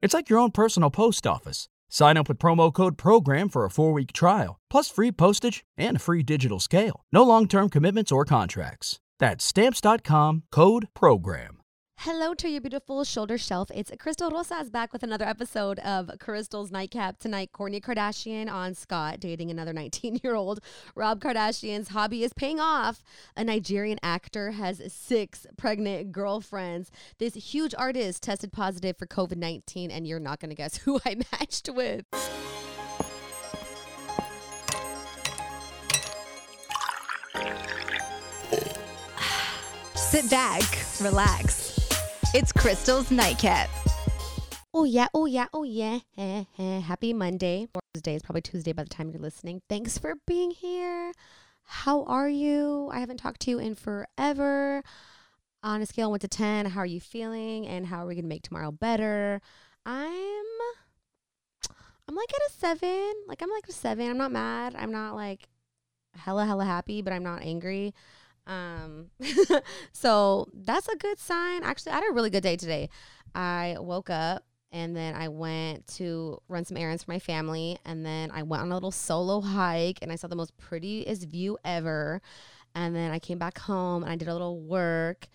It's like your own personal post office. Sign up with promo code PROGRAM for a four week trial, plus free postage and a free digital scale. No long term commitments or contracts. That's Stamps.com code PROGRAM. Hello to your beautiful shoulder shelf. It's Crystal Rosas back with another episode of Crystal's Nightcap. Tonight, Kourtney Kardashian on Scott dating another 19 year old. Rob Kardashian's hobby is paying off. A Nigerian actor has six pregnant girlfriends. This huge artist tested positive for COVID 19, and you're not going to guess who I matched with. Sit back, relax. It's Crystal's Nightcap. Oh yeah, oh yeah, oh yeah. Eh, eh. Happy Monday. Tuesday is probably Tuesday by the time you're listening. Thanks for being here. How are you? I haven't talked to you in forever. On a scale of one to ten, how are you feeling? And how are we gonna make tomorrow better? I'm I'm like at a seven. Like I'm like a seven. I'm not mad. I'm not like hella hella happy, but I'm not angry. Um, so that's a good sign. Actually, I had a really good day today. I woke up and then I went to run some errands for my family, and then I went on a little solo hike, and I saw the most prettiest view ever. And then I came back home and I did a little work,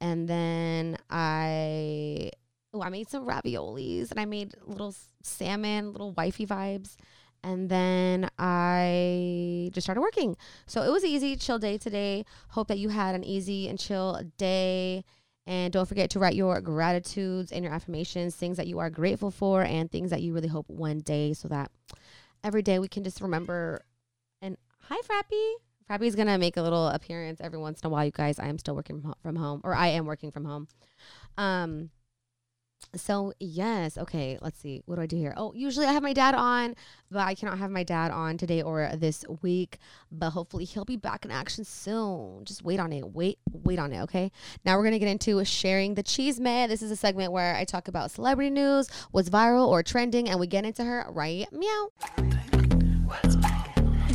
and then I oh I made some raviolis and I made little salmon, little wifey vibes. And then I just started working. So it was an easy, chill day today. Hope that you had an easy and chill day. And don't forget to write your gratitudes and your affirmations, things that you are grateful for, and things that you really hope one day so that every day we can just remember. And hi, Frappy. Frappy's to make a little appearance every once in a while, you guys. I am still working from home, or I am working from home. Um, so yes, okay. Let's see. What do I do here? Oh, usually I have my dad on, but I cannot have my dad on today or this week. But hopefully he'll be back in action soon. Just wait on it. Wait, wait on it. Okay. Now we're gonna get into sharing the cheese man. This is a segment where I talk about celebrity news, what's viral or trending, and we get into her right meow.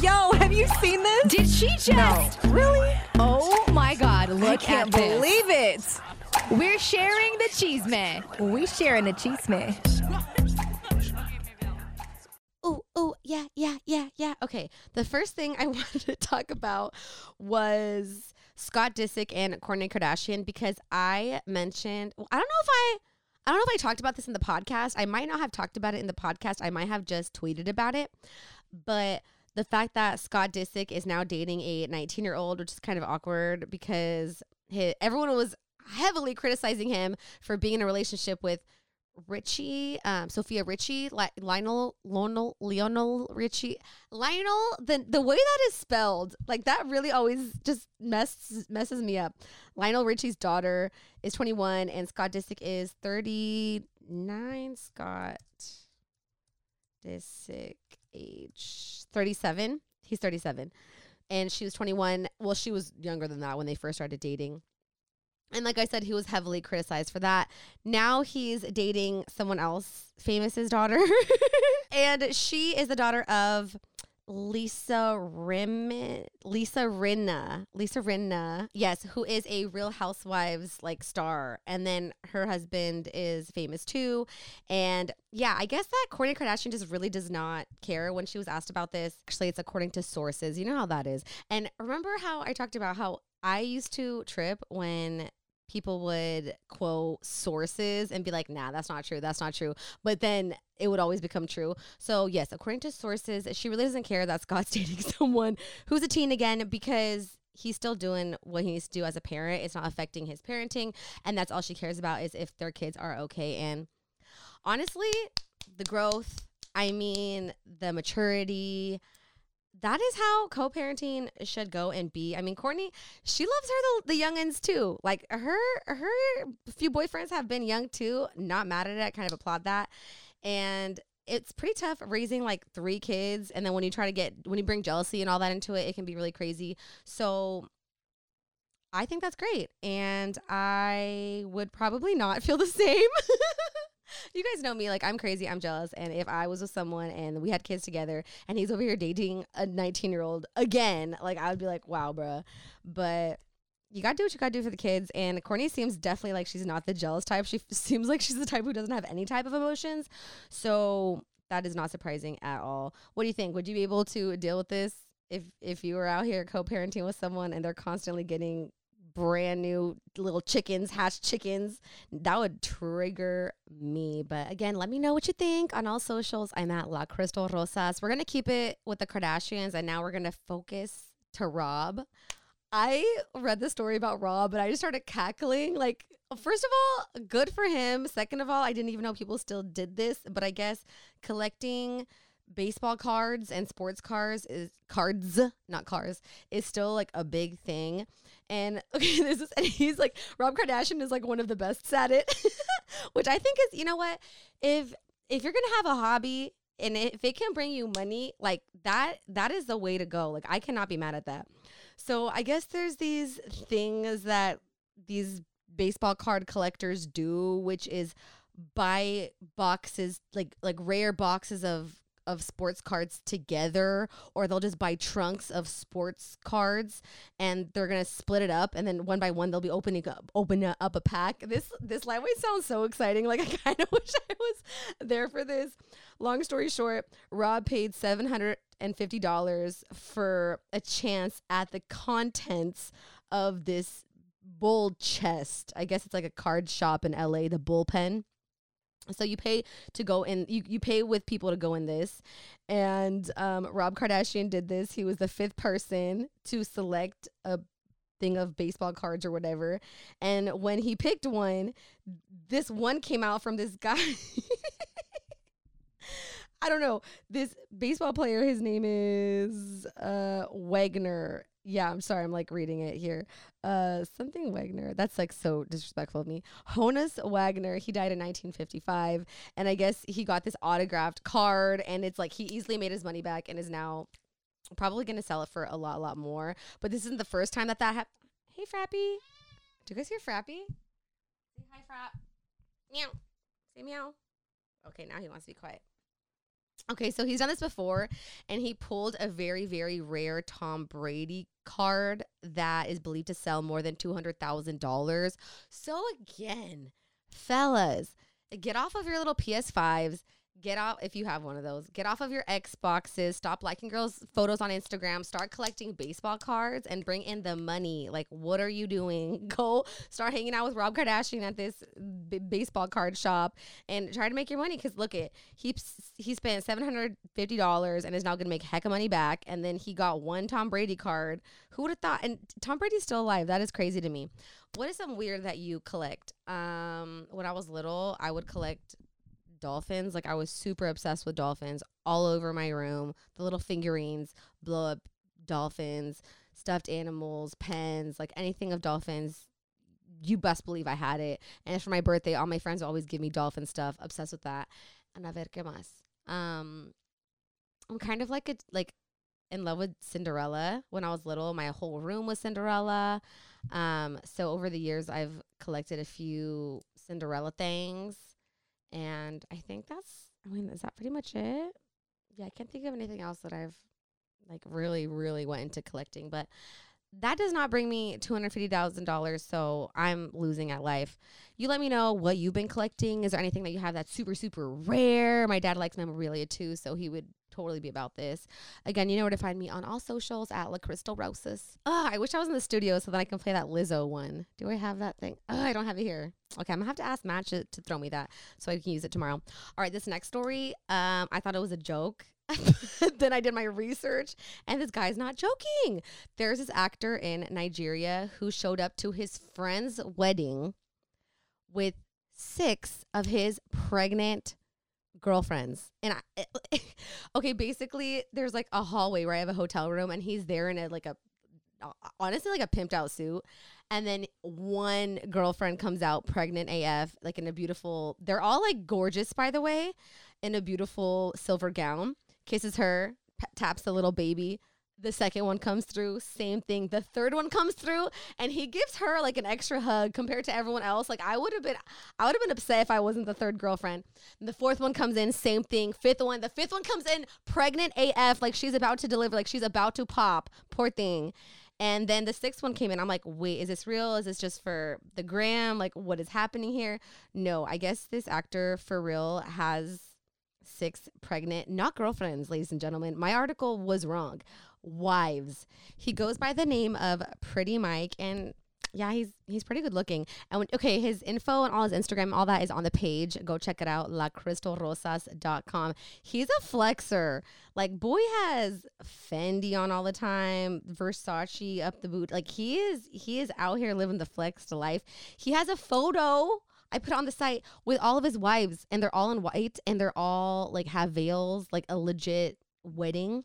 Yo, have you seen this? Did she just? Really? Oh my God! Look I can't at this. believe it. We're sharing the cheese man. We sharing the cheese man. Oh, oh, yeah, yeah, yeah, yeah. Okay. The first thing I wanted to talk about was Scott Disick and Kourtney Kardashian because I mentioned, I don't know if I, I don't know if I talked about this in the podcast. I might not have talked about it in the podcast. I might have just tweeted about it. But the fact that Scott Disick is now dating a 19 year old, which is kind of awkward because hi everyone was heavily criticizing him for being in a relationship with Richie, um, Sofia Richie, Li- Lionel, Lionel, Lionel Richie, Lionel. The the way that is spelled, like that, really always just messes messes me up. Lionel Richie's daughter is 21, and Scott Disick is 39. Scott Disick age 37. He's 37, and she was 21. Well, she was younger than that when they first started dating. And like I said, he was heavily criticized for that. Now he's dating someone else, famous's daughter. and she is the daughter of Lisa Rim Lisa Rinna. Lisa Rinna. Yes, who is a real housewives like star. And then her husband is famous too. And yeah, I guess that Kourtney Kardashian just really does not care when she was asked about this. Actually, it's according to sources. You know how that is. And remember how I talked about how I used to trip when people would quote sources and be like, nah, that's not true. That's not true. But then it would always become true. So, yes, according to sources, she really doesn't care that Scott's dating someone who's a teen again because he's still doing what he needs to do as a parent. It's not affecting his parenting. And that's all she cares about is if their kids are okay. And honestly, the growth, I mean, the maturity, that is how co-parenting should go and be. I mean, Kourtney, she loves her the, the youngins too. Like her her few boyfriends have been young too. Not mad at it. Kind of applaud that. And it's pretty tough raising like three kids and then when you try to get when you bring jealousy and all that into it, it can be really crazy. So I think that's great. And I would probably not feel the same. you guys know me, like I'm crazy, I'm jealous. And if I was with someone and we had kids together and he's over here dating a 19 year old again, like I would be like, wow, bruh. But you gotta do what you gotta do for the kids. And Kourtney seems definitely like she's not the jealous type. She f- seems like she's the type who doesn't have any type of emotions. So that is not surprising at all. What do you think? Would you be able to deal with this if if you were out here co-parenting with someone and they're constantly getting brand new little chickens, hatched chickens, that would trigger me. But again, let me know what you think on all socials. I'm at La Crystal Rosas. We're gonna keep it with the Kardashians, and now we're gonna focus to Rob. I read the story about Rob, but I just started cackling. Like, first of all, good for him. Second of all, I didn't even know people still did this, but I guess collecting baseball cards and sports cars is cards, not cars, is still like a big thing. And okay, this is and he's like Rob Kardashian is like one of the best at it, which I think is you know what if if you're gonna have a hobby and if it can bring you money like that that is the way to go. Like I cannot be mad at that. So I guess there's these things that these baseball card collectors do, which is buy boxes like like rare boxes of of sports cards together or they'll just buy trunks of sports cards and they're gonna split it up and then one by one they'll be opening up open up a pack. This this lightweight sounds so exciting like i kind of wish i was there for this. Long story short rob paid 750 dollars for a chance at the contents of this bull chest. I guess it's like a card shop in la the bullpen so you pay to go in you, you pay with people to go in this and um, rob kardashian did this he was the fifth person to select a thing of baseball cards or whatever and when he picked one this one came out from this guy I don't know. This baseball player, his name is uh Wagner. Yeah, I'm sorry, I'm like reading it here. Uh something Wagner. That's like so disrespectful of me. Honus Wagner, he died in 1955 and I guess he got this autographed card and it's like he easily made his money back and is now probably to sell it for a lot lot more. But this isn't the first time that that happened. Hey Frappy. Do you guys hear Frappy? Say hi Frapp. Meow. Say meow. Okay, now he wants to be quiet. Okay, so he's done this before and he pulled a very, very rare Tom Brady card that is believed to sell more than $200,000. So, again, fellas, get off of your little PS5s. Get off if you have one of those. Get off of your Xboxes. Stop liking girls' photos on Instagram. Start collecting baseball cards and bring in the money. Like, what are you doing? Go start hanging out with Rob Kardashian at this b- baseball card shop and try to make your money. Because look, it he he spent seven hundred fifty dollars and is now going to make heck of money back. And then he got one Tom Brady card. Who would have thought? And Tom Brady's still alive. That is crazy to me. What is some weird that you collect? Um, when I was little, I would collect dolphins. Like I was super obsessed with dolphins all over my room. The little figurines, blow up dolphins, stuffed animals, pens, like anything of dolphins. You best believe I had it. And for my birthday, all my friends always give me dolphin stuff. Obsessed with that. And a ver qué más. Um, I'm kind of like a like in love with Cinderella. When I was little, my whole room was Cinderella. Um, so over the years, I've collected a few Cinderella things. And I think that's, I mean, is that pretty much it? Yeah, I can't think of anything else that I've like really, really went into collecting. But that does not bring me $250,000. So I'm losing at life. You let me know what you've been collecting. Is there anything that you have that's super, super rare? My dad likes memorabilia too. So he would totally be about this. Again, you know where to find me on all socials at La Crystal Rosas. Oh, I wish I was in the studio so that I can play that Lizzo one. Do I have that thing? Oh, I don't have it here. Okay, I'm gonna have to ask Matt to, to throw me that so I can use it tomorrow. All right, this next story, um, I thought it was a joke. then I did my research, and this guy's not joking. There's this actor in Nigeria who showed up to his friend's wedding with six of his pregnant girlfriends. And I, okay, basically, there's like a hallway where I have a hotel room, and he's there in a like a honestly like a pimped out suit. And then one girlfriend comes out pregnant AF, like in a beautiful, they're all like gorgeous, by the way, in a beautiful silver gown. Kisses her, p- taps the little baby. The second one comes through, same thing. The third one comes through, and he gives her like an extra hug compared to everyone else. Like I would have been, I would have been upset if I wasn't the third girlfriend. And the fourth one comes in, same thing. Fifth one, the fifth one comes in, pregnant AF, like she's about to deliver, like she's about to pop. Poor thing. And then the sixth one came in. I'm like, wait, is this real? Is this just for the gram? Like, what is happening here? No, I guess this actor for real has six pregnant, not girlfriends, ladies and gentlemen. My article was wrong. Wives. He goes by the name of Pretty Mike, and yeah, he's he's pretty good looking. And when, okay, his info and all his Instagram, all that is on the page. Go check it out, lacrystalrosas.com. He's a flexer. Like boy has Fendi on all the time, Versace up the boot. Like he is he is out here living the flexed life. He has a photo I put on the site with all of his wives and they're all in white and they're all like have veils, like a legit wedding.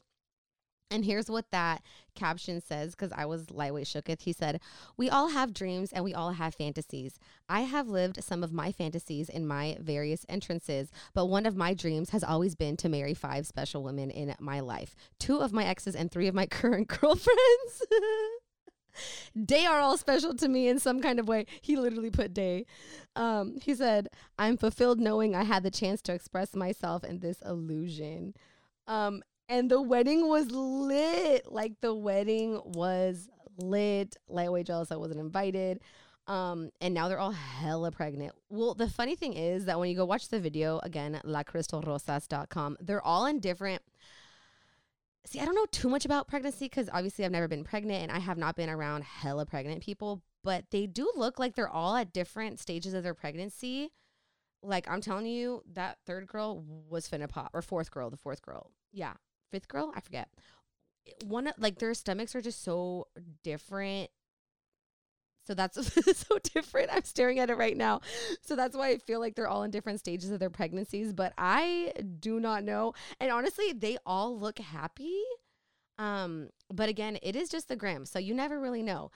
And here's what that caption says because I was lightweight shooketh. He said, We all have dreams and we all have fantasies. I have lived some of my fantasies in my various entrances, but one of my dreams has always been to marry five special women in my life two of my exes and three of my current girlfriends. they are all special to me in some kind of way. He literally put day. Um, he said, I'm fulfilled knowing I had the chance to express myself in this illusion. Um, and the wedding was lit. Like the wedding was lit. Lightweight jealous I wasn't invited. Um, and now they're all hella pregnant. Well, the funny thing is that when you go watch the video again, lacrystalrosas.com, they're all in different See, I don't know too much about pregnancy because obviously I've never been pregnant and I have not been around hella pregnant people, but they do look like they're all at different stages of their pregnancy. Like I'm telling you, that third girl was finna pop, or fourth girl, the fourth girl. Yeah, fifth girl, I forget. One like their stomachs are just so different. So that's so different. I'm staring at it right now. So that's why I feel like they're all in different stages of their pregnancies, but I do not know. And honestly, they all look happy. Um, but again, it is just the gram. So you never really know.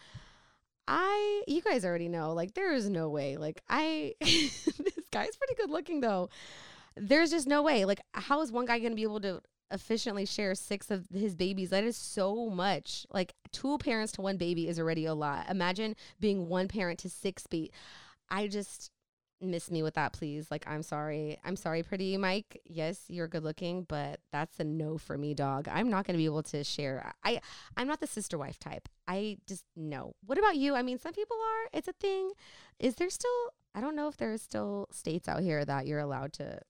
I you guys already know, like there is no way. Like I this guy's pretty good looking though. There's just no way. Like how is one guy going to be able to efficiently share six of his babies. That is so much. Like two parents to one baby is already a lot. Imagine being one parent to six baby. I just miss me with that, please. Like I'm sorry. I'm sorry, pretty Mike. Yes, you're good looking, but that's a no for me, dog. I'm not gonna be able to share. I I'm not the sister wife type. I just no. What about you? I mean, some people are. It's a thing. Is there still? I don't know if there's still states out here that you're allowed to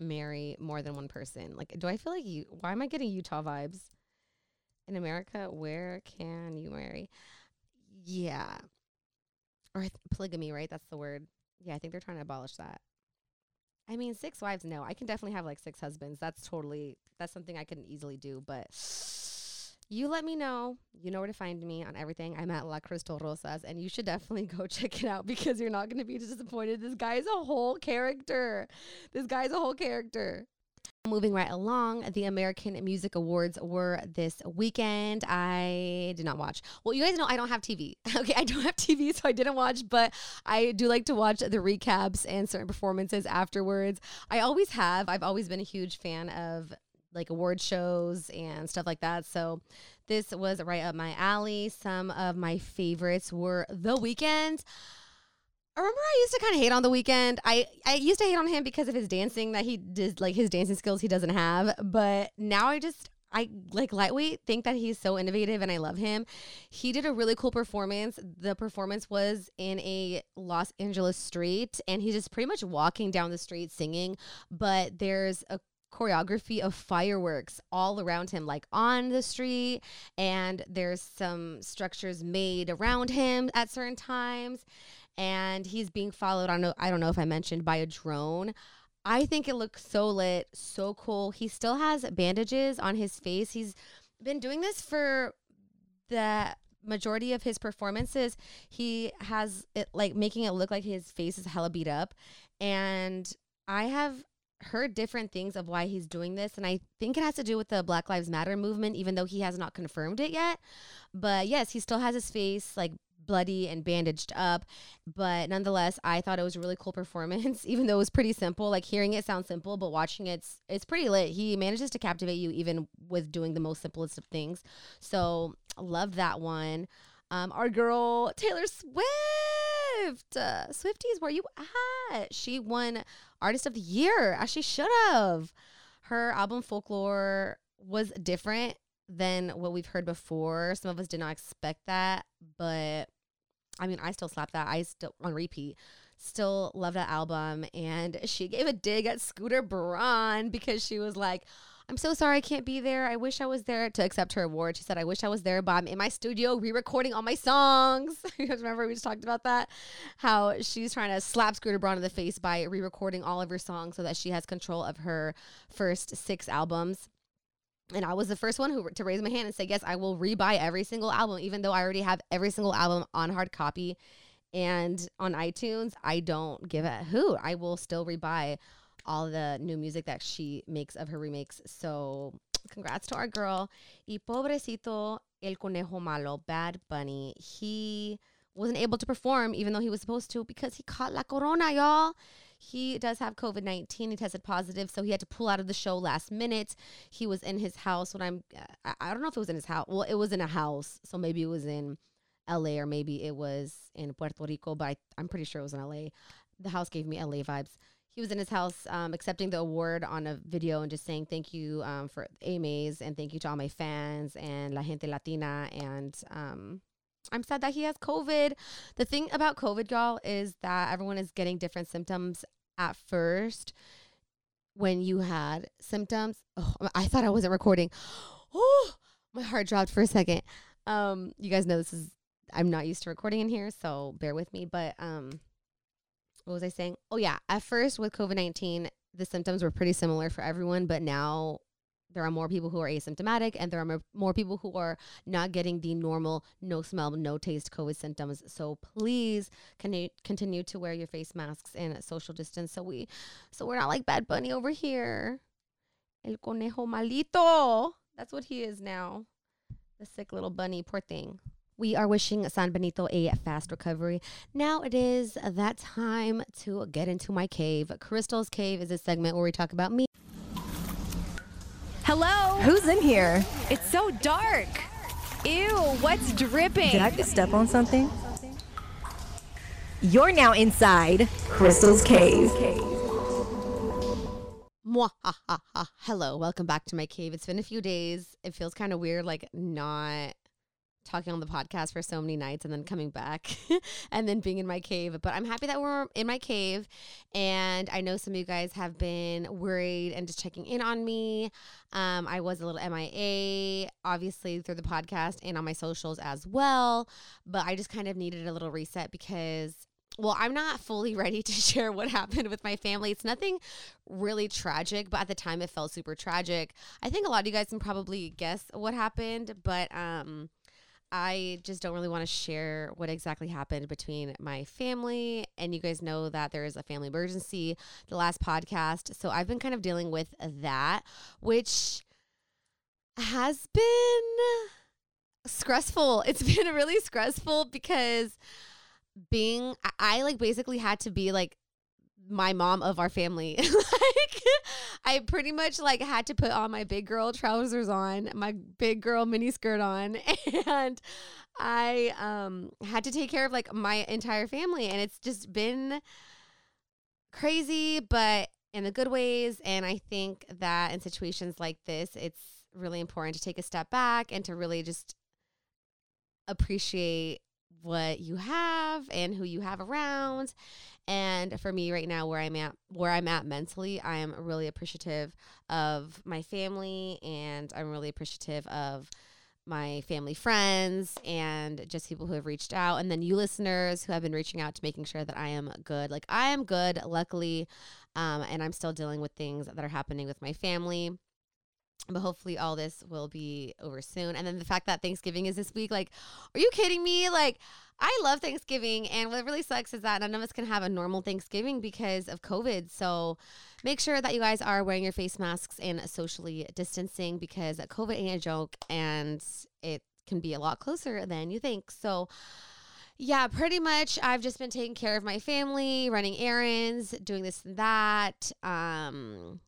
marry more than one person. Like, do I feel like you? Why am I getting Utah vibes? In America, where can you marry? Yeah, or th- polygamy, right? That's the word. Yeah, I think they're trying to abolish that. I mean, six wives, no. I can definitely have like six husbands. That's totally that's something I can easily do. But you let me know. You know where to find me on everything. I'm at La Crystal Rosas, and you should definitely go check it out because you're not going to be disappointed. This guy is a whole character. This guy's a whole character. Moving right along, the American Music Awards were this weekend. I did not watch. Well, you guys know I don't have TV. Okay, I don't have TV, so I didn't watch, but I do like to watch the recaps and certain performances afterwards. I always have. I've always been a huge fan of like award shows and stuff like that. So this was right up my alley. Some of my favorites were The Weeknd. I remember I used to kind of hate on the Weeknd. I I used to hate on him because of his dancing that he did, like his dancing skills he doesn't have. But now I just I like lightweight think that he's so innovative and I love him. He did a really cool performance. The performance was in a Los Angeles street and he's just pretty much walking down the street singing, but there's a choreography of fireworks all around him like on the street and there's some structures made around him at certain times and he's being followed on, I don't know if I mentioned by a drone. I think it looks so lit, so cool. He still has bandages on his face. He's been doing this for the majority of his performances. He has it like making it look like his face is hella beat up. And I have heard different things of why he's doing this. And I think it has to do with the Black Lives Matter movement, even though he has not confirmed it yet. But yes, he still has his face like bloody and bandaged up. But nonetheless, I thought it was a really cool performance, even though it was pretty simple. Like hearing it sounds simple, but watching it's it's pretty lit. He manages to captivate you even with doing the most simplest of things. So love that one. Um, our girl Taylor Swift, uh, Swifties, where you at? She won Artist of the Year, as she should have. Her album Folklore was different than what we've heard before. Some of us did not expect that, but I mean, I still slap that. I still on repeat. Still love that album. And she gave a dig at Scooter Braun because she was like, I'm so sorry I can't be there. I wish I was there to accept her award. She said, I wish I was there, but I'm in my studio re recording all my songs. you guys remember we just talked about that? How she's trying to slap Scooter Braun in the face by re recording all of her songs so that she has control of her first six albums. And I was the first one who to raise my hand and say, yes, I will rebuy every single album, even though I already have every single album on hard copy and on iTunes. I don't give a who. I will still rebuy all the new music that she makes of her remakes. So congrats to our girl. Y pobrecito el conejo malo, Bad Bunny. He wasn't able to perform even though he was supposed to because he caught la corona, y'all. He does have COVID 19. He tested positive, so he had to pull out of the show last minute. He was in his house when I'm, uh, I, I don't know if it was in his house. Well, it was in a house, so maybe it was in LA or maybe it was in Puerto Rico, but I, I'm pretty sure it was in LA. The house gave me LA vibes he was in his house um, accepting the award on a video and just saying thank you um, for AMAs and thank you to all my fans and La Gente Latina. And um, I'm sad that he has COVID. The thing about COVID, y'all, is that everyone is getting different symptoms at first. When you had symptoms, oh, I thought I wasn't recording. Oh, my heart dropped for a second. Um, you guys know this is I'm not used to recording in here, so bear with me. But um, what was I saying? Oh yeah, at first with COVID nineteen, the symptoms were pretty similar for everyone, but now there are more people who are asymptomatic and there are more, people who are not getting the normal no smell no taste covid symptoms. So please can continue to wear your face masks and social distance so we so we're not like bad bunny over here. El conejo malito. That's what he is now. The sick little bunny poor thing we are wishing San Benito a fast recovery. Now it is that time to get into my cave. Crystal's Cave is a segment where we talk about me. Hello? Who's in here? It's so dark. Ew, what's dripping? Did I just step on something? You're now inside Crystal's Cave. Hello, welcome back to my cave. It's been a few days. It feels kind of weird, like not talking on the podcast for so many nights and then coming back and then being in my cave. But I'm happy that we're in my cave. And I know some of you guys have been worried and just checking in on me. Um, I was a little MIA, obviously, through the podcast and on my socials as well. But I just kind of needed a little reset because well, I'm not fully ready to share what happened with my family. It's nothing really tragic, but at the time it felt super tragic. I think a lot of you guys can probably guess what happened, but um I just don't really want to share what exactly happened between my family. And you guys know that there is a family emergency, the last podcast. So I've been kind of dealing with that, which has been stressful. It's been really stressful because being, I like basically had to be like my mom of our family. like I pretty much like had to put on my big girl trousers on, my big girl mini skirt on, and I um had to take care of like my entire family and it's just been crazy but in the good ways and I think that in situations like this it's really important to take a step back and to really just appreciate what you have and who you have around. And for me right now where I'm at where I'm at mentally, I am really appreciative of my family and I'm really appreciative of my family friends and just people who have reached out and then you listeners who have been reaching out to making sure that I am good. Like I am good luckily um, and I'm still dealing with things that are happening with my family but hopefully all this will be over soon. And then the fact that Thanksgiving is this week, like, are you kidding me? Like, I love Thanksgiving, and what really sucks is that none of us can have a normal Thanksgiving because of COVID. So make sure that you guys are wearing your face masks and socially distancing because COVID ain't a joke, and it can be a lot closer than you think. So yeah, pretty much. I've just been taking care of my family, running errands, doing this and that, um,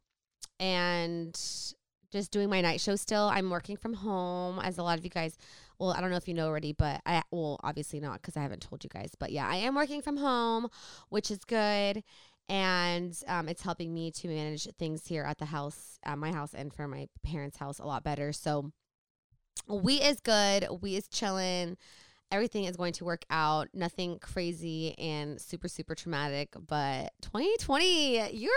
and just doing my night show still. I'm working from home, as a lot of you guys. Well, I don't know if you know already, but I well, obviously not because I haven't told you guys. But yeah, I am working from home, which is good, and um, it's helping me to manage things here at the house, at my house, and for my parents' house a lot better. So we is good. We is chilling. Everything is going to work out. Nothing crazy and super super traumatic. But 2020, you're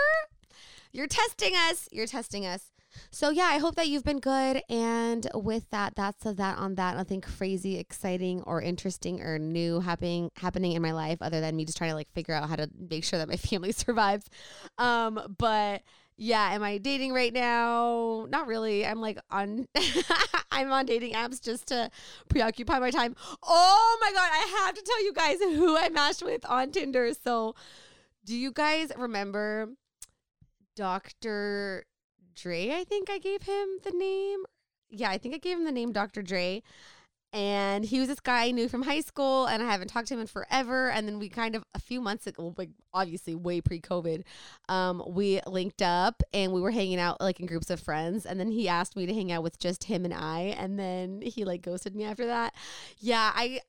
you're testing us. You're testing us. So yeah, I hope that you've been good. And with that, that's a that on that. Nothing crazy, exciting, or interesting or new happening happening in my life other than me just trying to like figure out how to make sure that my family survives. Um, but yeah, am I dating right now? Not really. I'm like on I'm on dating apps just to preoccupy my time. Oh my god, I have to tell you guys who I matched with on Tinder. So, do you guys remember Dr. Dre? I think I gave him the name. Yeah, I think I gave him the name Dr. Dre. And he was this guy I knew from high school, and I haven't talked to him in forever. And then we kind of a few months ago, like obviously way pre-COVID, um, we linked up and we were hanging out like in groups of friends. And then he asked me to hang out with just him and I, and then he like ghosted me after that. Yeah, I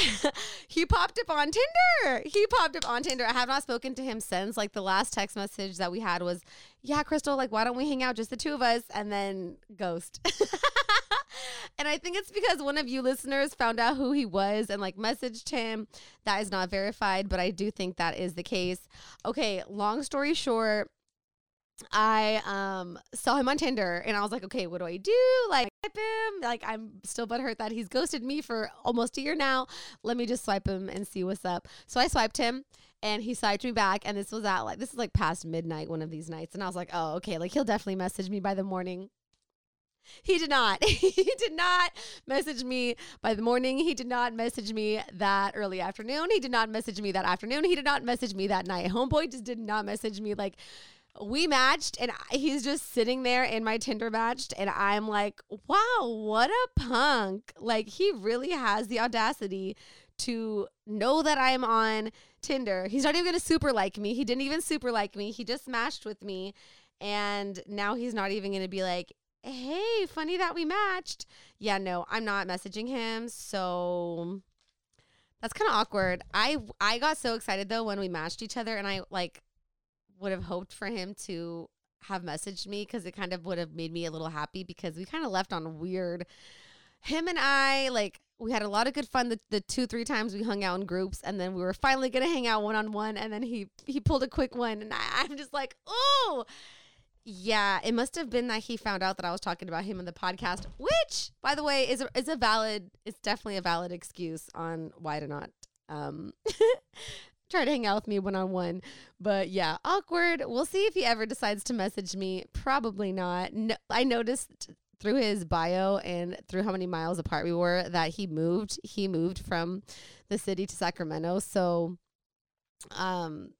he popped up on Tinder. He popped up on Tinder. I have not spoken to him since. Like the last text message that we had was, "Yeah, Crystal, like why don't we hang out just the two of us?" And then ghost. and I think it's because one of you listeners found out who he was and like messaged him. That is not verified, but I do think that is the case. Okay, long story short, I um saw him on Tinder and I was like, okay, what do I do? Like swipe him. Like I'm still butthurt that he's ghosted me for almost a year now. Let me just swipe him and see what's up. So I swiped him and he swiped me back and this was at like this is like past midnight one of these nights. And I was like, oh, okay, like he'll definitely message me by the morning. He did not. he did not message me by the morning. He did not message me that early afternoon. He did not message me that afternoon. He did not message me that night. Homeboy just did not message me like we matched and he's just sitting there in my Tinder matched and I'm like, "Wow, what a punk." Like he really has the audacity to know that I'm on Tinder. He's not even going to super like me. He didn't even super like me. He just matched with me and now he's not even going to be like, hey, funny that we matched. Yeah, no, I'm not messaging him. So that's kind of awkward. I I got so excited though when we matched each other and I like would have hoped for him to have messaged me because it kind of would have made me a little happy because we kind of left on weird him and I like we had a lot of good fun the, the two three times we hung out in groups and then we were finally gonna hang out one on one and then he he pulled a quick one and I, I'm just like oh yeah, it must have been that he found out that I was talking about him in the podcast, which, by the way, is a, is a valid. It's definitely a valid excuse on why to not um, try to hang out with me one on one. But yeah, awkward. We'll see if he ever decides to message me. Probably not. No, I noticed through his bio and through how many miles apart we were that he moved. He moved from the city to Sacramento. So, um,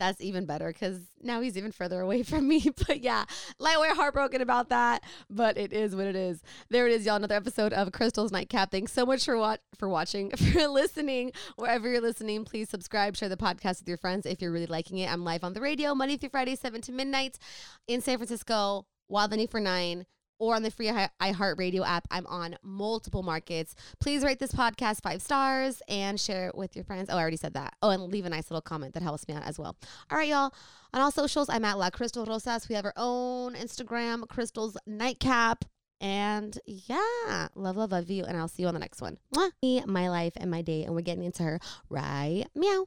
that's even better because now he's even further away from me. But yeah, lightweight heartbroken about that, but it is what it is. There it is, y'all. Another episode of Crystal's Nightcap. Thanks so much for what for watching, for listening. Wherever you're listening, please subscribe, share the podcast with your friends if you're really liking it. I'm live on the radio Monday through Friday, seven to midnight in San Francisco. Wild for nine or on the free iHeartRadio app. I'm on multiple markets. Please rate this podcast five stars and share it with your friends. Oh, I already said that. Oh, and leave a nice little comment that helps me out as well. All right, y'all. On all socials, I'm at La Crystal Rosas. We have our own Instagram, Crystal's Nightcap. And yeah, love, love, love you. And I'll see you on the next one. Mwah. My life and my day. And we're getting into her right meow.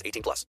18 plus.